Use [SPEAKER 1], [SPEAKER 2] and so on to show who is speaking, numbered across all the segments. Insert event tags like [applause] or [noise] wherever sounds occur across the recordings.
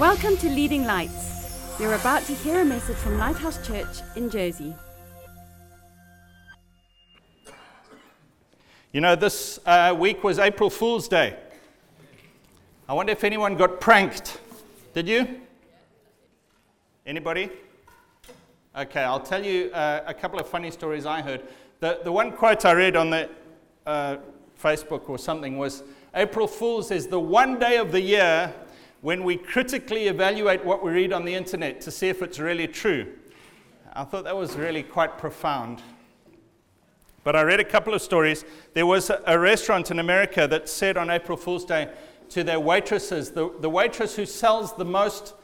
[SPEAKER 1] Welcome to Leading Lights. You're about to hear a message from Lighthouse Church in Jersey.
[SPEAKER 2] You know, this uh, week was April Fool's Day. I wonder if anyone got pranked. Did you? Anybody? Okay, I'll tell you uh, a couple of funny stories I heard. The, the one quote I read on the uh, Facebook or something was April Fool's is the one day of the year when we critically evaluate what we read on the internet to see if it's really true. I thought that was really quite profound. But I read a couple of stories. There was a, restaurant in America that said on April Fool's Day to their waitresses, the, the waitress who sells the most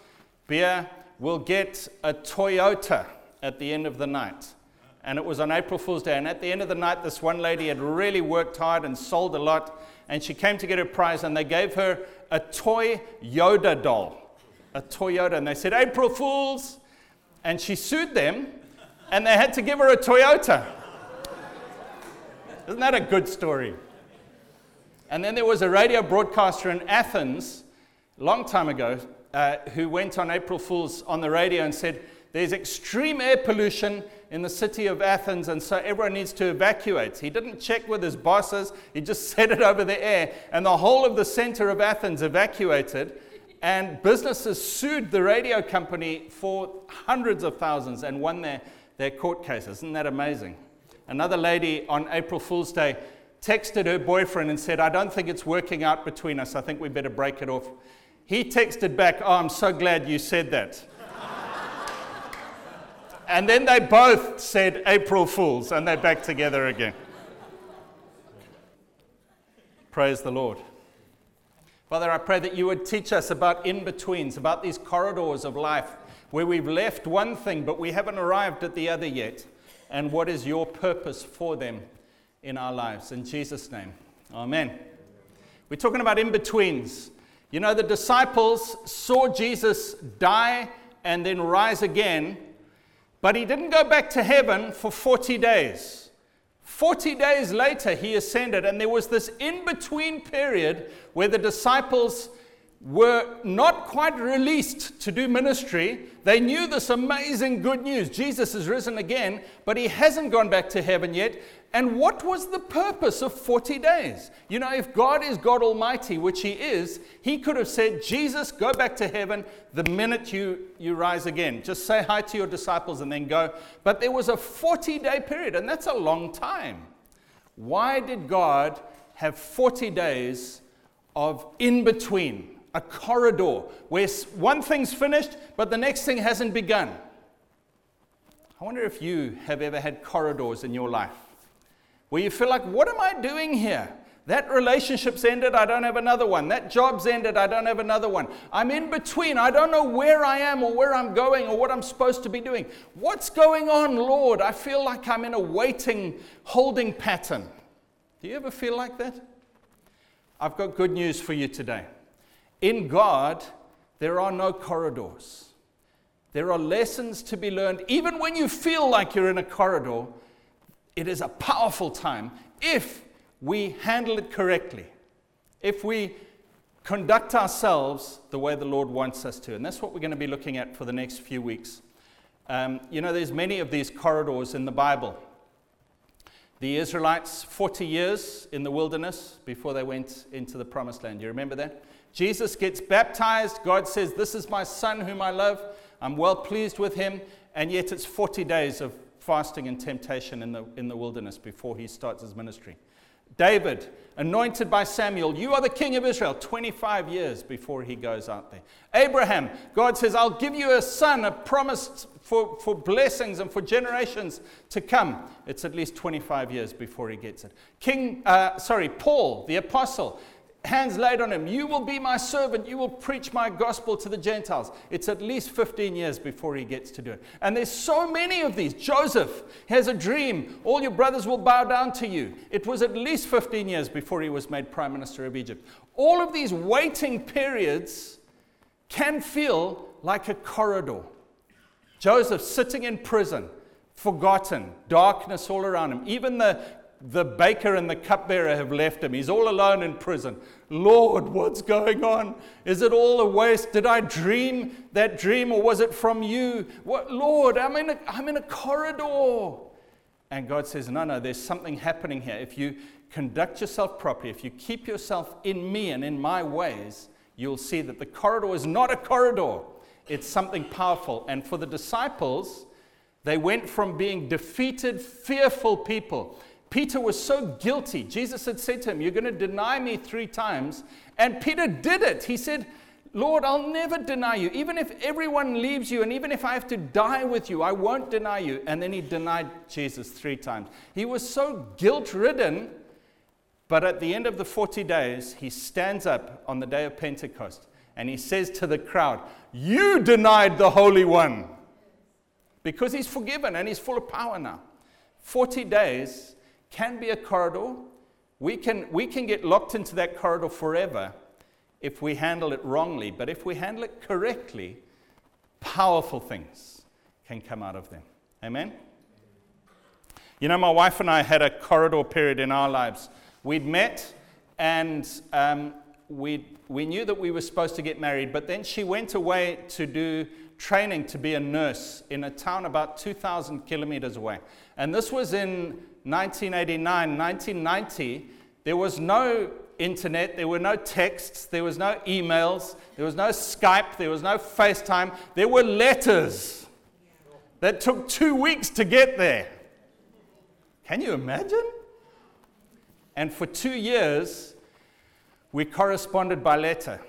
[SPEAKER 2] beer will get a Toyota at the end of the night. And it was on April Fool's Day. And at the end of the night, this one lady had really worked hard and sold a lot. And she came to get her prize, and they gave her a toy Yoda doll. A toy Yoda. And they said, April Fools. And she sued them, and they had to give her a Toyota. Isn't that a good story? And then there was a radio broadcaster in Athens, a long time ago, uh, who went on April Fools on the radio and said, There's extreme air pollution in the city of Athens, and so everyone needs to evacuate. He didn't check with his bosses, he just [laughs] said it over the air, and the whole of the center of Athens evacuated. And businesses sued the radio company for hundreds of thousands and won their, their court cases. Isn't that amazing? Another lady on April Fool's Day texted her boyfriend and said, I don't think it's working out between us. I think we better break it off. He texted back, Oh, I'm so glad you said that. And then they both said April Fools, and they're back together again. Praise the Lord. Father, I pray that you would teach us about in betweens, about these corridors of life where we've left one thing but we haven't arrived at the other yet, and what is your purpose for them in our lives. In Jesus' name, amen. We're talking about in betweens. You know, the disciples saw Jesus die and then rise again, but he didn't go back to heaven for 40 days. 40 days later, he ascended, and there was this in between period where the disciples were not quite released to do ministry. They knew this amazing good news Jesus is risen again, but he hasn't gone back to heaven yet. And what was the purpose of 40 days? You know, if God is God Almighty, which He is, He could have said, Jesus, go back to heaven the minute you, you rise again. Just say hi to your disciples and then go. But there was a 40 day period, and that's a long time. Why did God have 40 days of in between, a corridor where one thing's finished, but the next thing hasn't begun? I wonder if you have ever had corridors in your life where you feel like, what am I doing here? That relationship's ended, I don't have another one. That job's ended, I don't have another one. I'm in between, I don't know where I am or where I'm going or what I'm supposed to be doing. What's going on, Lord? I feel like I'm in a waiting, holding pattern. Do you ever feel like that? I've got good news for you today. In God, there are no corridors. There are lessons to be learned, even when you feel like you're in a corridor it is a powerful time if we handle it correctly, if we conduct ourselves the way the Lord wants us to. And that's what we're going to be looking at for the next few weeks. Um, you know, there's many of these corridors in the Bible. The Israelites, 40 years in the wilderness before they went into the promised land. You remember that? Jesus gets baptized. God says, This is my son whom I love. I'm well pleased with him. And yet it's 40 days of fasting and temptation in the, in the wilderness before he starts his ministry. David, anointed by Samuel, you are the king of Israel, 25 years before he goes out there. Abraham, God says, I'll give you a son, a promise for, for blessings and for generations to come. It's at least 25 years before he gets it. King, uh, sorry, Paul, the apostle, hands laid on him. You will be my servant. You will preach my gospel to the Gentiles. It's at least 15 years before he gets to do it. And there's so many of these. Joseph has a dream. All your brothers will bow down to you. It was at least 15 years before he was made prime minister of Egypt. All of these waiting periods can feel like a corridor. Joseph sitting in prison, forgotten, darkness all around him. Even the the baker and the cupbearer have left him. He's all alone in prison. Lord, what's going on? Is it all a waste? Did I dream that dream or was it from you? What, Lord, I'm in, a, I'm in a corridor. And God says, No, no, there's something happening here. If you conduct yourself properly, if you keep yourself in me and in my ways, you'll see that the corridor is not a corridor, it's something powerful. And for the disciples, they went from being defeated, fearful people. Peter was so guilty. Jesus had said to him, You're going to deny me three times. And Peter did it. He said, Lord, I'll never deny you. Even if everyone leaves you, and even if I have to die with you, I won't deny you. And then he denied Jesus three times. He was so guilt ridden but at the end of the 40 days, he stands up on the day of Pentecost and he says to the crowd, You denied the Holy One. Because he's forgiven and he's full of power now. 40 days can be a corridor. We can, we can get locked into that corridor forever if we handle it wrongly. But if we handle it correctly, powerful things can come out of them. Amen? You know, my wife and I had a corridor period in our lives We'd met and um, we, we knew that we were supposed to get married, but then she went away to do training to be a nurse in a town about 2,000 kilometers away. And this was in 1989, 1990. There was no internet, there were no texts, there was no emails, there was no Skype, there was no FaceTime. There were letters that took two weeks to get there. Can you imagine? And for two years, we corresponded by letter.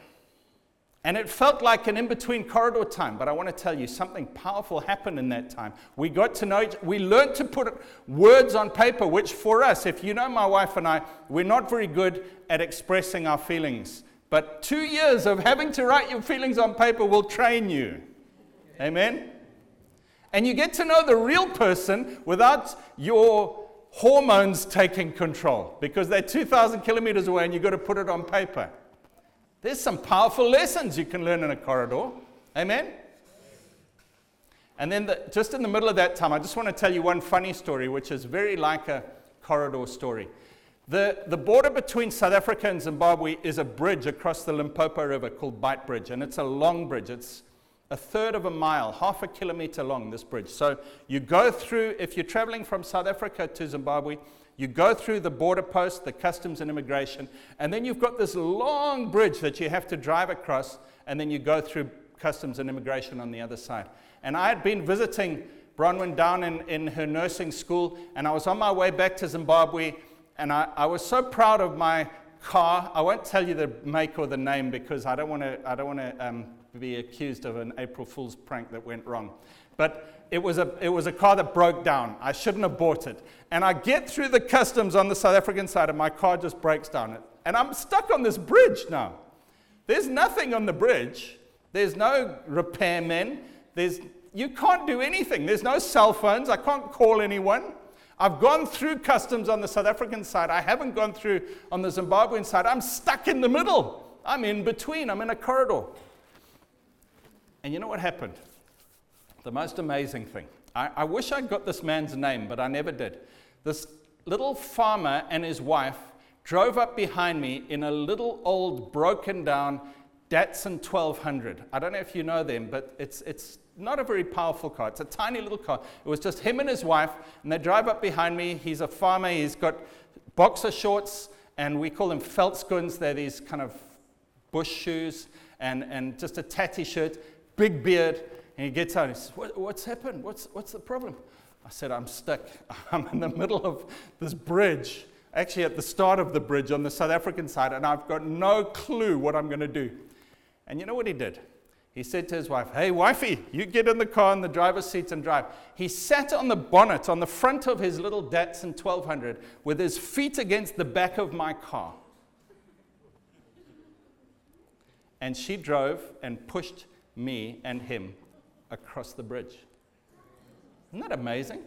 [SPEAKER 2] And it felt like an in between corridor time, but I want to tell you something powerful happened in that time. We got to know, we learned to put words on paper, which for us, if you know my wife and I, we're not very good at expressing our feelings. But two years of having to write your feelings on paper will train you. Amen? And you get to know the real person without your hormones taking control because they're 2,000 kilometers away and you've got to put it on paper. There's some powerful lessons you can learn in a corridor. Amen? And then, the, just in the middle of that time, I just want to tell you one funny story, which is very like a corridor story. The, the border between South Africa and Zimbabwe is a bridge across the Limpopo River called Bight Beitbridge, and it's a long bridge. It's a third of a mile, half a kilometer long, this bridge. So you go through, if you're traveling from South Africa to Zimbabwe, you go through the border post, the customs and immigration, and then you've got this long bridge that you have to drive across, and then you go through customs and immigration on the other side. And I had been visiting Bronwyn down in, in her nursing school, and I was on my way back to Zimbabwe, and I, I was so proud of my car. I won't tell you the make or the name because I don't want to. I don't want to um, be accused of an April Fool's prank that went wrong. But it was, a, it was a car that broke down. I shouldn't have bought it. And I get through the customs on the South African side, and my car just breaks down. And I'm stuck on this bridge now. There's nothing on the bridge. There's no repairmen. There's, you can't do anything. There's no cell phones. I can't call anyone. I've gone through customs on the South African side. I haven't gone through on the Zimbabwean side. I'm stuck in the middle. I'm in between. I'm in a corridor. And you know what happened? The most amazing thing. I, I wish I'd got this man's name, but I never did. This little farmer and his wife drove up behind me in a little old broken down Datsun 1200. I don't know if you know them, but it's, it's not a very powerful car. It's a tiny little car. It was just him and his wife, and they drive up behind me. He's a farmer. He's got boxer shorts, and we call them veldschoens. They're these kind of bush shoes, and, and just a tatty shirt big beard, and he gets out and he says, what, What's happened? What's, what's the problem? I said, I'm stuck. [laughs] I'm in the middle of this bridge, actually at the start of the bridge on the South African side, and I've got no clue what I'm going to do. And you know what he did? He said to his wife, Hey, wifey, you get in the car in the driver's seat and drive. He sat on the bonnet on the front of his little Datsun 1200 with his feet against the back of my car. And she drove and pushed me and him across the bridge. Isn't that amazing?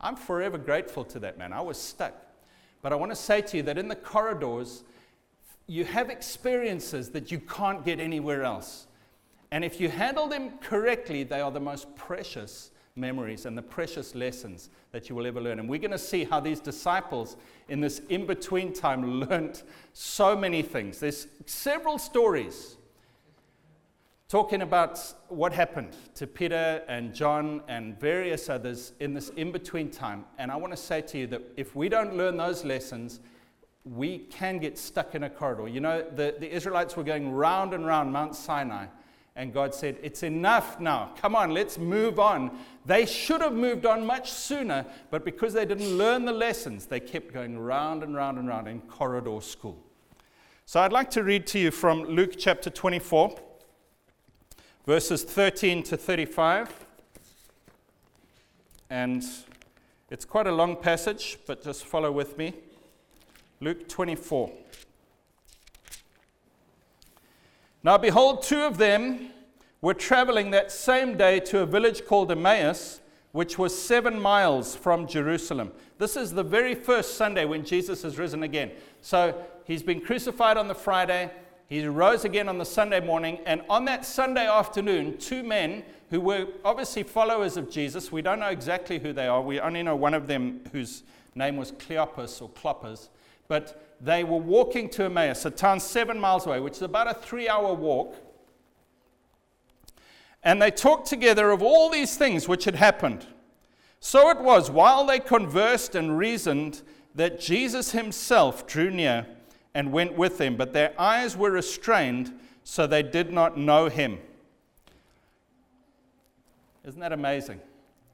[SPEAKER 2] I'm forever grateful to that man. I was stuck. But I want to say to you that in the corridors, you have experiences that you can't get anywhere else. And if you handle them correctly, they are the most precious memories and the precious lessons that you will ever learn. And we're going to see how these disciples in this in between time [laughs] learned so many things. There's several stories talking about what happened to Peter and John and various others in this in between time. And I want to say to you that if we don't learn those lessons, we can get stuck in a corridor. You know, the, the Israelites were going round and round Mount Sinai, and God said, It's enough now. Come on, let's move on. They should have moved on much sooner, but because they didn't learn the lessons, they kept going round and round and round in corridor school. So I'd like to read to you from Luke chapter 24 verses 13 to 35. And it's quite a long passage, but just follow with me. Luke 24. Now, behold, two of them were traveling that same day to a village called Emmaus, which was seven miles from Jerusalem. This is the very first Sunday when Jesus has risen again. So he's been crucified on the Friday, he rose again on the Sunday morning, and on that Sunday afternoon, two men who were obviously followers of Jesus, we don't know exactly who they are, we only know one of them whose name was Cleopas or Clopas, but they were walking to Emmaus, a town seven miles away, which is about a three hour walk. And they talked together of all these things which had happened. So it was, while they conversed and reasoned, that Jesus himself drew near and went with them, but their eyes were restrained, so they did not know him. Isn't that amazing?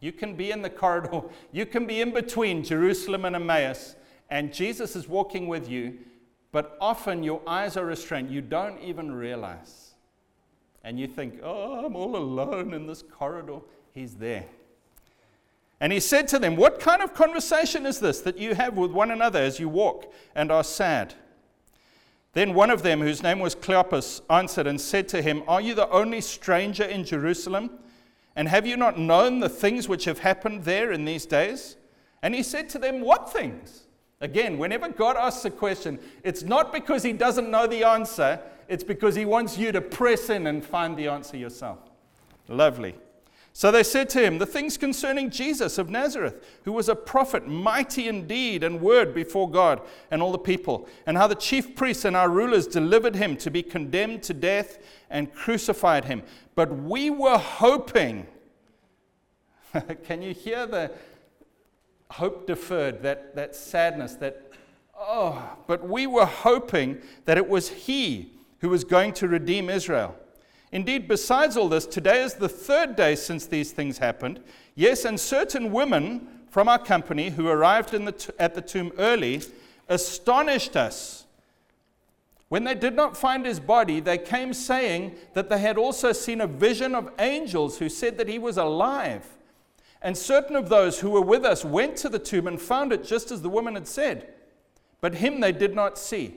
[SPEAKER 2] You can be in the corridor, [laughs] you can be in between Jerusalem and Emmaus, and Jesus is walking with you, but often your eyes are restrained. You don't even realize. And you think, oh, I'm all alone in this corridor. He's there. And he said to them, What kind of conversation is this that you have with one another as you walk and are sad? Then one of them, whose name was Cleopas, answered and said to him, Are you the only stranger in Jerusalem? And have you not known the things which have happened there in these days? And he said to them, What things? Again, whenever God asks a question, it's not because he doesn't know the answer, it's because he wants you to press in and find the answer yourself. Lovely. So they said to him, The things concerning Jesus of Nazareth, who was a prophet, mighty in deed and word before God and all the people, and how the chief priests and our rulers delivered him to be condemned to death and crucified him. But we were hoping. [laughs] Can you hear the hope deferred, that, that sadness, that, oh, but we were hoping that it was he who was going to redeem Israel. Indeed, besides all this, today is the third day since these things happened. Yes, and certain women from our company who arrived the t- at the tomb early astonished us. When they did not find his body, they came saying that they had also seen a vision of angels who said that he was alive. And certain of those who were with us went to the tomb and found it just as the woman had said. But him they did not see.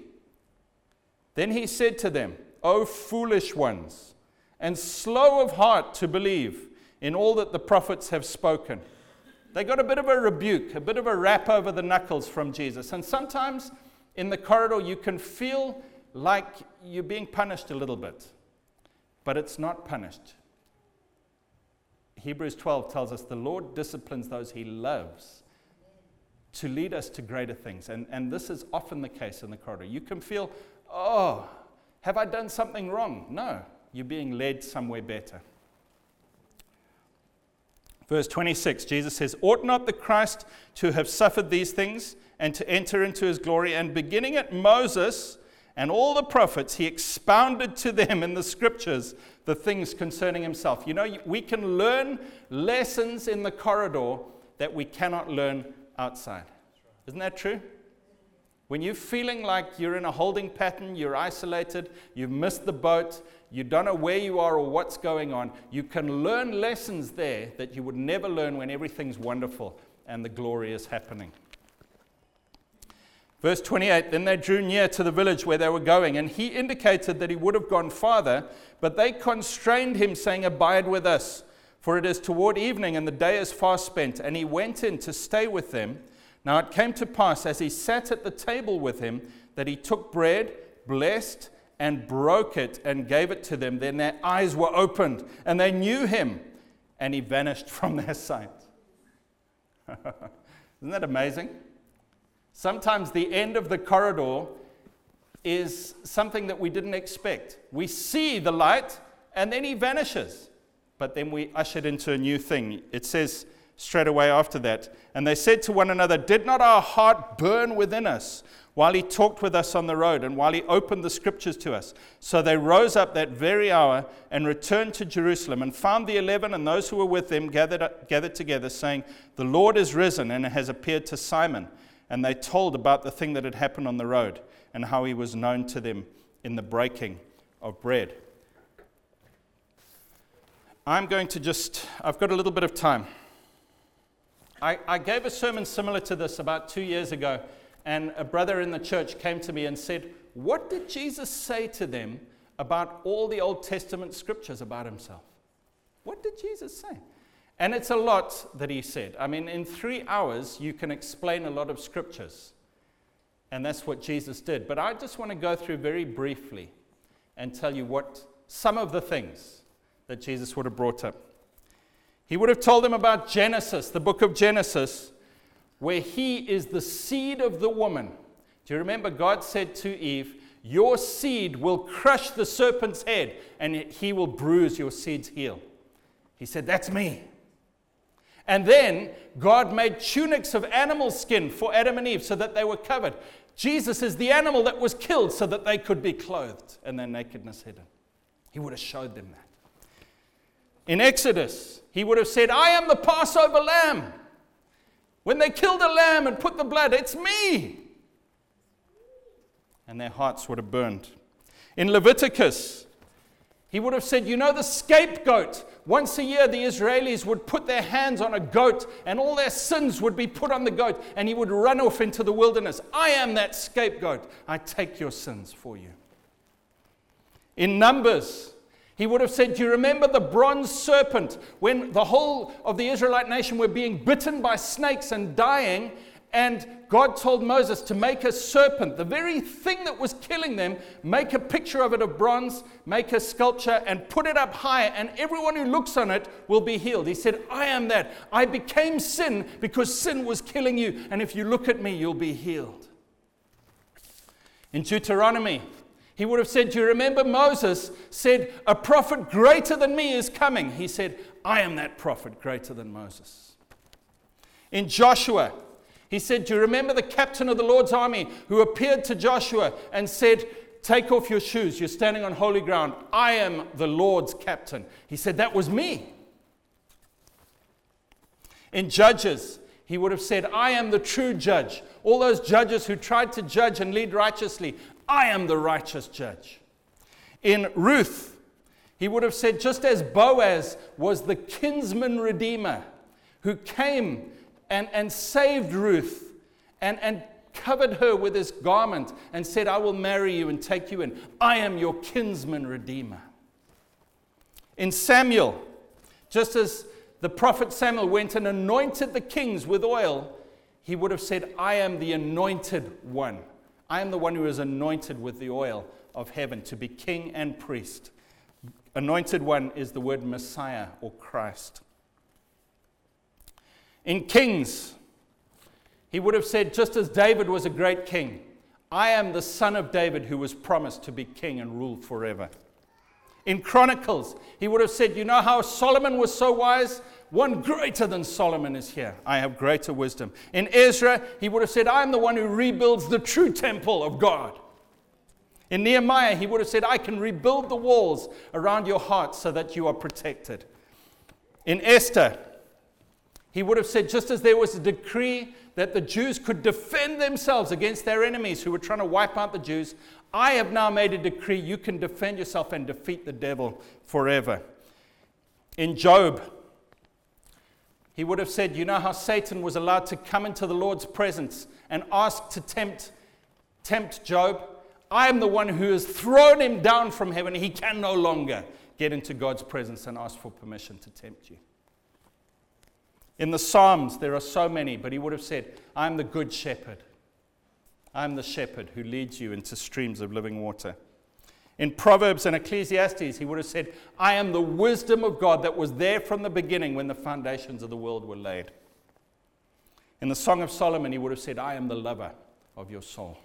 [SPEAKER 2] Then he said to them, O foolish ones and slow of heart to believe in all that the prophets have spoken. They got a bit of a rebuke, a bit of a rap over the knuckles from Jesus. And sometimes in the corridor, you can feel like you're being punished a little bit, but it's not punished. Hebrews 12 tells us the Lord disciplines those he loves to lead us to greater things. And, and this is often the case in the corridor. You can feel, oh, have I done something wrong? No, you're being led somewhere better. Verse 26, Jesus says, Ought not the Christ to have suffered these things and to enter into his glory? And beginning at Moses and all the prophets, he expounded to them in the scriptures the things concerning himself. You know, we can learn lessons in the corridor that we cannot learn outside. Isn't that true? When you're feeling like you're in a holding pattern, you're isolated, you've missed the boat, you don't know where you are or what's going on, you can learn lessons there that you would never learn when everything's wonderful and the glory is happening. Verse 28 Then they drew near to the village where they were going, and he indicated that he would have gone farther, but they constrained him, saying, Abide with us, for it is toward evening, and the day is fast spent. And he went in to stay with them. Now it came to pass, as he sat at the table with him, that he took bread, blessed, and broke it and gave it to them. Then their eyes were opened, and they knew him, and he vanished [laughs] from their sight. [laughs] Isn't that amazing? Sometimes the end of the corridor is something that we didn't expect. We see the light and then he vanishes. But then we ushered into a new thing. It says straight away after that, and they said to one another, Did not our heart burn within us while he talked with us on the road and while he opened the scriptures to us? So they rose up that very hour and returned to Jerusalem and found the eleven and those who were with them gathered, gathered together, saying, The Lord is risen and has appeared to Simon. And they told about the thing that had happened on the road and how he was known to them in the breaking of bread. I'm going to just, I've got a little bit of time. I, I, gave a sermon similar to this about two years ago, and a brother in the church came to me and said, What did Jesus say to them about all the Old Testament scriptures about himself? What did Jesus say? And it's a lot that he said. I mean, in three hours, you can explain a lot of scriptures. And that's what Jesus did. But I just want to go through very briefly and tell you what some of the things that Jesus would have brought up. He would have told them about Genesis, the book of Genesis, where he is the seed of the woman. Do you remember God said to Eve, Your seed will crush the serpent's head, and he will bruise your seed's heel? He said, That's me. And then God made tunics of animal skin for Adam and Eve so that they were covered. Jesus is the animal that was killed so that they could be clothed and their nakedness hidden. He would have showed them that. In Exodus, he would have said, I am the Passover lamb. When they killed a lamb and put the blood, it's me. And their hearts would have burned. In Leviticus, he would have said, You know, the scapegoat. Once a year, the Israelis would put their hands on a goat, and all their sins would be put on the goat, and he would run off into the wilderness. I am that scapegoat. I take your sins for you. In Numbers, he would have said, Do you remember the bronze serpent when the whole of the Israelite nation were being bitten by snakes and dying? And God told Moses to make a serpent, the very thing that was killing them, make a picture of it of bronze, make a sculpture, and put it up high, and everyone who looks on it will be healed. He said, I am that. I became sin because sin was killing you, and if you look at me, you'll be healed. In Deuteronomy, he would have said, Do you remember Moses said, A prophet greater than me is coming? He said, I am that prophet greater than Moses. In Joshua, he said, Do you remember the captain of the Lord's army who appeared to Joshua and said, Take off your shoes, you're standing on holy ground. I am the Lord's captain. He said, That was me. In Judges, he would have said, I am the true judge. All those judges who tried to judge and lead righteously, I am the righteous judge. In Ruth, he would have said, just as Boaz was the kinsman redeemer who came and, and saved Ruth and, and covered her with his garment and said, I will marry you and take you in. I am your kinsman redeemer. In Samuel, just as the prophet Samuel went and anointed the kings with oil, he would have said, I am the anointed one. I am the one who is anointed with the oil of heaven to be king and priest. Anointed one is the word Messiah or Christ. In Kings, he would have said, just as David was a great king, I am the son of David who was promised to be king and rule forever. In Chronicles, he would have said, You know how Solomon was so wise? One greater than Solomon is here. I have greater wisdom. In Ezra, he would have said, I am the one who rebuilds the true temple of God. In Nehemiah, he would have said, I can rebuild the walls around your heart so that you are protected. In Esther, he would have said, just as there was a decree that the Jews could defend themselves against their enemies who were trying to wipe out the Jews, I have now made a decree you can defend yourself and defeat the devil forever. In Job, he would have said, You know how Satan was allowed to come into the Lord's presence and ask to tempt, tempt Job? I am the one who has thrown him down from heaven. He can no longer get into God's presence and ask for permission to tempt you. In the Psalms, there are so many, but he would have said, I am the good shepherd. I am the shepherd who leads you into streams of living water. In Proverbs and Ecclesiastes, he would have said, I am the wisdom of God that was there from the beginning when the foundations of the world were laid. In the Song of Solomon, he would have said, I am the lover of your soul.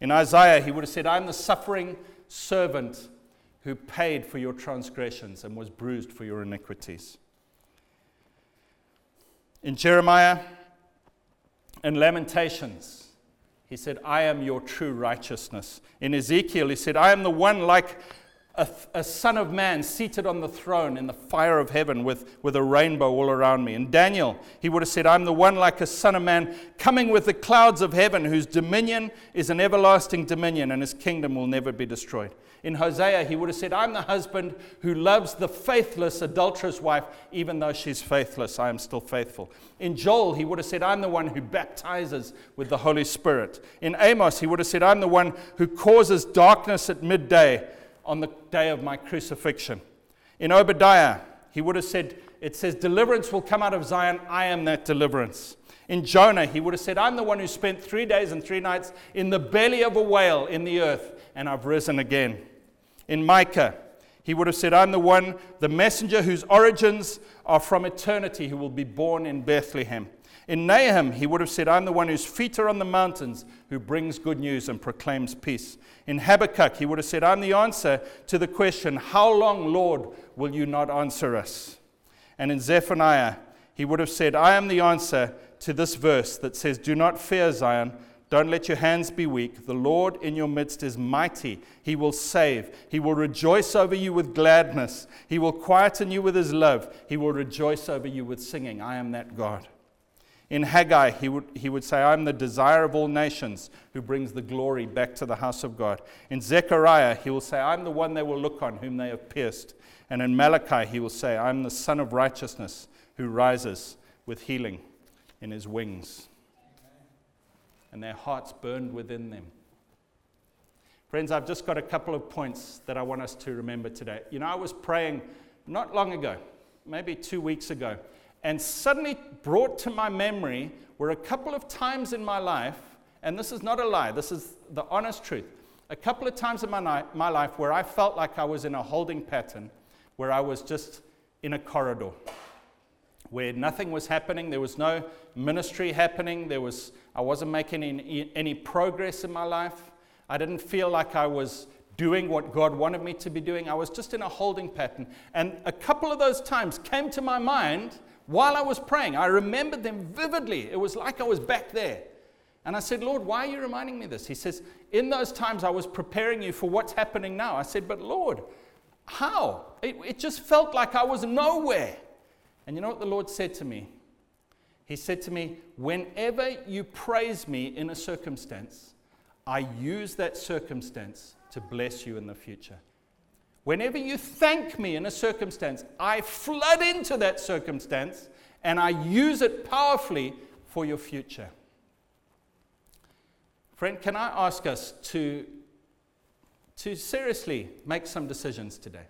[SPEAKER 2] In Isaiah, he would have said, I am the suffering servant who paid for your transgressions and was bruised for your iniquities. In Jeremiah and Lamentations, he said, I am your true righteousness. In Ezekiel, he said, I am the one like a, a, son of man seated on the throne in the fire of heaven with, with a rainbow all around me. And Daniel, he would have said, I'm the one like a son of man coming with the clouds of heaven, whose dominion is an everlasting dominion, and his kingdom will never be destroyed. In Hosea, he would have said, I'm the husband who loves the faithless, adulterous wife, even though she's faithless, I am still faithful. In Joel, he would have said, I'm the one who baptizes with the Holy Spirit. In Amos, he would have said, I'm the one who causes darkness at midday on the day of my crucifixion. In Obadiah, he would have said, It says, Deliverance will come out of Zion. I am that deliverance. In Jonah, he would have said, I'm the one who spent three days and three nights in the belly of a whale in the earth, and I've risen again. In Micah, he would have said, I'm the one, the messenger whose origins are from eternity, who will be born in Bethlehem. In Nahum, he would have said, I'm the one whose feet are on the mountains, who brings good news and proclaims peace. In Habakkuk, he would have said, I'm the answer to the question, How long, Lord, will you not answer us? And in Zephaniah, he would have said, I am the answer to this verse that says, Do not fear, Zion. Don't let your hands be weak. The Lord in your midst is mighty. He will save. He will rejoice over you with gladness. He will quieten you with his love. He will rejoice over you with singing. I am that God. In Haggai, he would, he would say, I'm the desire of all nations who brings the glory back to the house of God. In Zechariah, he will say, I'm the one they will look on whom they have pierced. And in Malachi, he will say, I'm the sun of righteousness who rises with healing in his wings and their hearts burned within them. Friends, I've just got a couple of points that I want us to remember today. You know, I was praying not long ago, maybe two weeks ago, and suddenly brought to my memory were a couple of times in my life, and this is not a lie, this is the honest truth. A couple of times in my, my life where I felt like I was in a holding pattern, where I was just in a corridor where nothing was happening. There was no ministry happening. There was, I wasn't making any, any progress in my life. I didn't feel like I was doing what God wanted me to be doing. I was just in a holding pattern. And a couple of those times came to my mind while I was praying. I remembered them vividly. It was like I was back there. And I said, Lord, why are you reminding me this? He says, In those times I was preparing you for what's happening now. I said, But Lord, how? It, it just felt like I was nowhere. And you know what the Lord said to me? He said to me, Whenever you praise me in a circumstance, I use that circumstance to bless you in the future. Whenever you thank me in a circumstance, I flood into that circumstance and I use it powerfully for your future. Friend, can I ask us to, to seriously make some decisions today?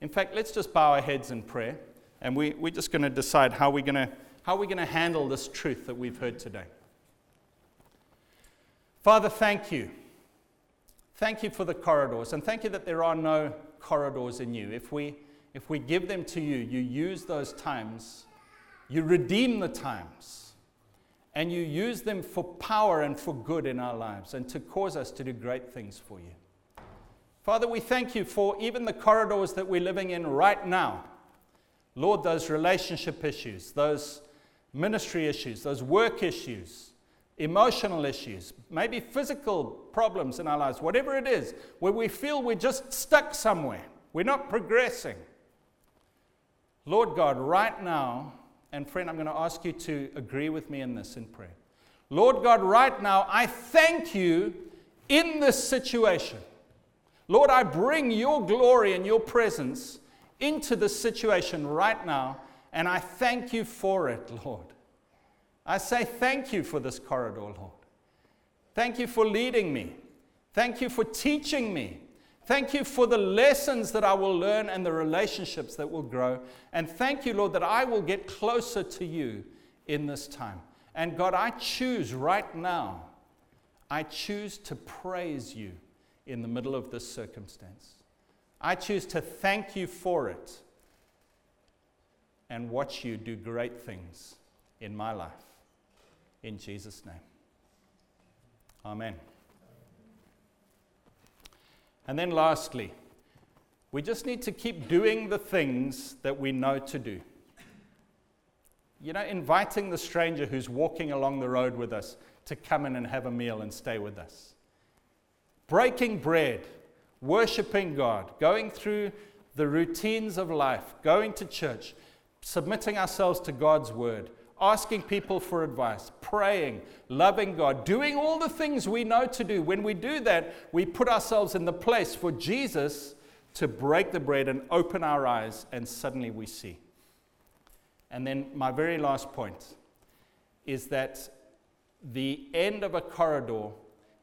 [SPEAKER 2] In fact, let's just bow our heads in prayer. And we, we're just going to decide how we're going to how we're going to handle this truth that we've heard today. Father, thank you. Thank you for the corridors, and thank you that there are no corridors in you. If we, if we give them to you, you use those times, you redeem the times, and you use them for power and for good in our lives and to cause us to do great things for you. Father, we thank you for even the corridors that we're living in right now. Lord, those relationship issues, those ministry issues, those work issues, emotional issues, maybe physical problems in our lives, whatever it is, where we feel we're just stuck somewhere, we're not progressing. Lord God, right now, and friend, I'm going to ask you to agree with me in this in prayer. Lord God, right now, I thank you in this situation. Lord, I bring your glory and your presence into this situation right now, and I thank you for it, Lord. I say thank you for this corridor, Lord. Thank you for leading me. Thank you for teaching me. Thank you for the lessons that I will learn and the relationships that will grow. And thank you, Lord, that I will get closer to you in this time. And God, I choose right now, I choose to praise you in the middle of this circumstance. I choose to thank you for it and watch you do great things in my life. In Jesus' name. Amen. And then lastly, we just need to keep doing the things that we know to do. You know, inviting the stranger who's walking along the road with us to come in and have a meal and stay with us. Breaking bread, worshiping God, going through the routines of life, going to church, submitting ourselves to God's word, asking people for advice, praying, loving God, doing all the things we know to do. When we do that, we put ourselves in the place for Jesus to break the bread and open our eyes, and suddenly we see. And then, my very last point is that the end of a corridor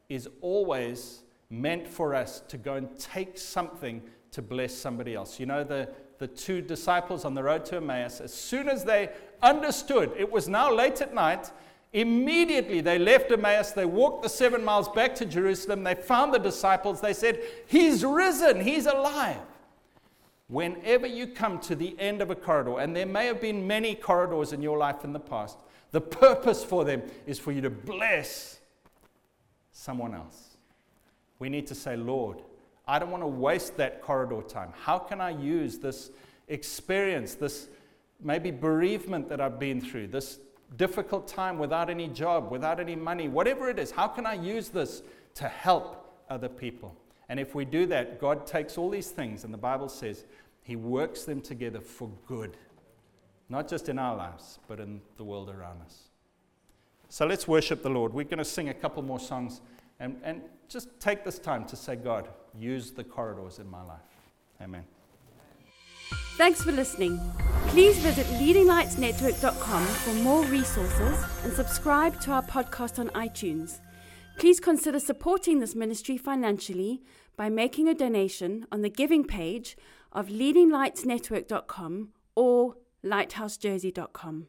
[SPEAKER 2] is always meant for us to go and take something to bless somebody else. You know, the, the two disciples on the road to Emmaus, as soon as they understood it was now late at night, immediately they left Emmaus. They walked the seven miles back to Jerusalem. They found the disciples. They said, He's risen, He's alive. Whenever you come to the end of a corridor, and there may have been many corridors in your life in the past, the purpose for them is for you to bless someone else. We need to say, Lord, I don't want to waste that corridor time. How can I use this experience, this maybe bereavement that I've been through, this difficult time without any job, without any money, whatever it is? How can I use this to help other people? And if we do that, God takes all these things, and the Bible says He works them together for good, not just in our lives, but in the world around us. So let's worship the Lord. We're going to sing a couple more songs and, and just take this time to say, God, use the corridors in my life. Amen.
[SPEAKER 1] Thanks for listening. Please visit leadinglightsnetwork.com for more resources and subscribe to our podcast on iTunes. Please consider supporting this ministry financially by making a donation on the giving page of leadinglightsnetwork.com or lighthousejersey.com.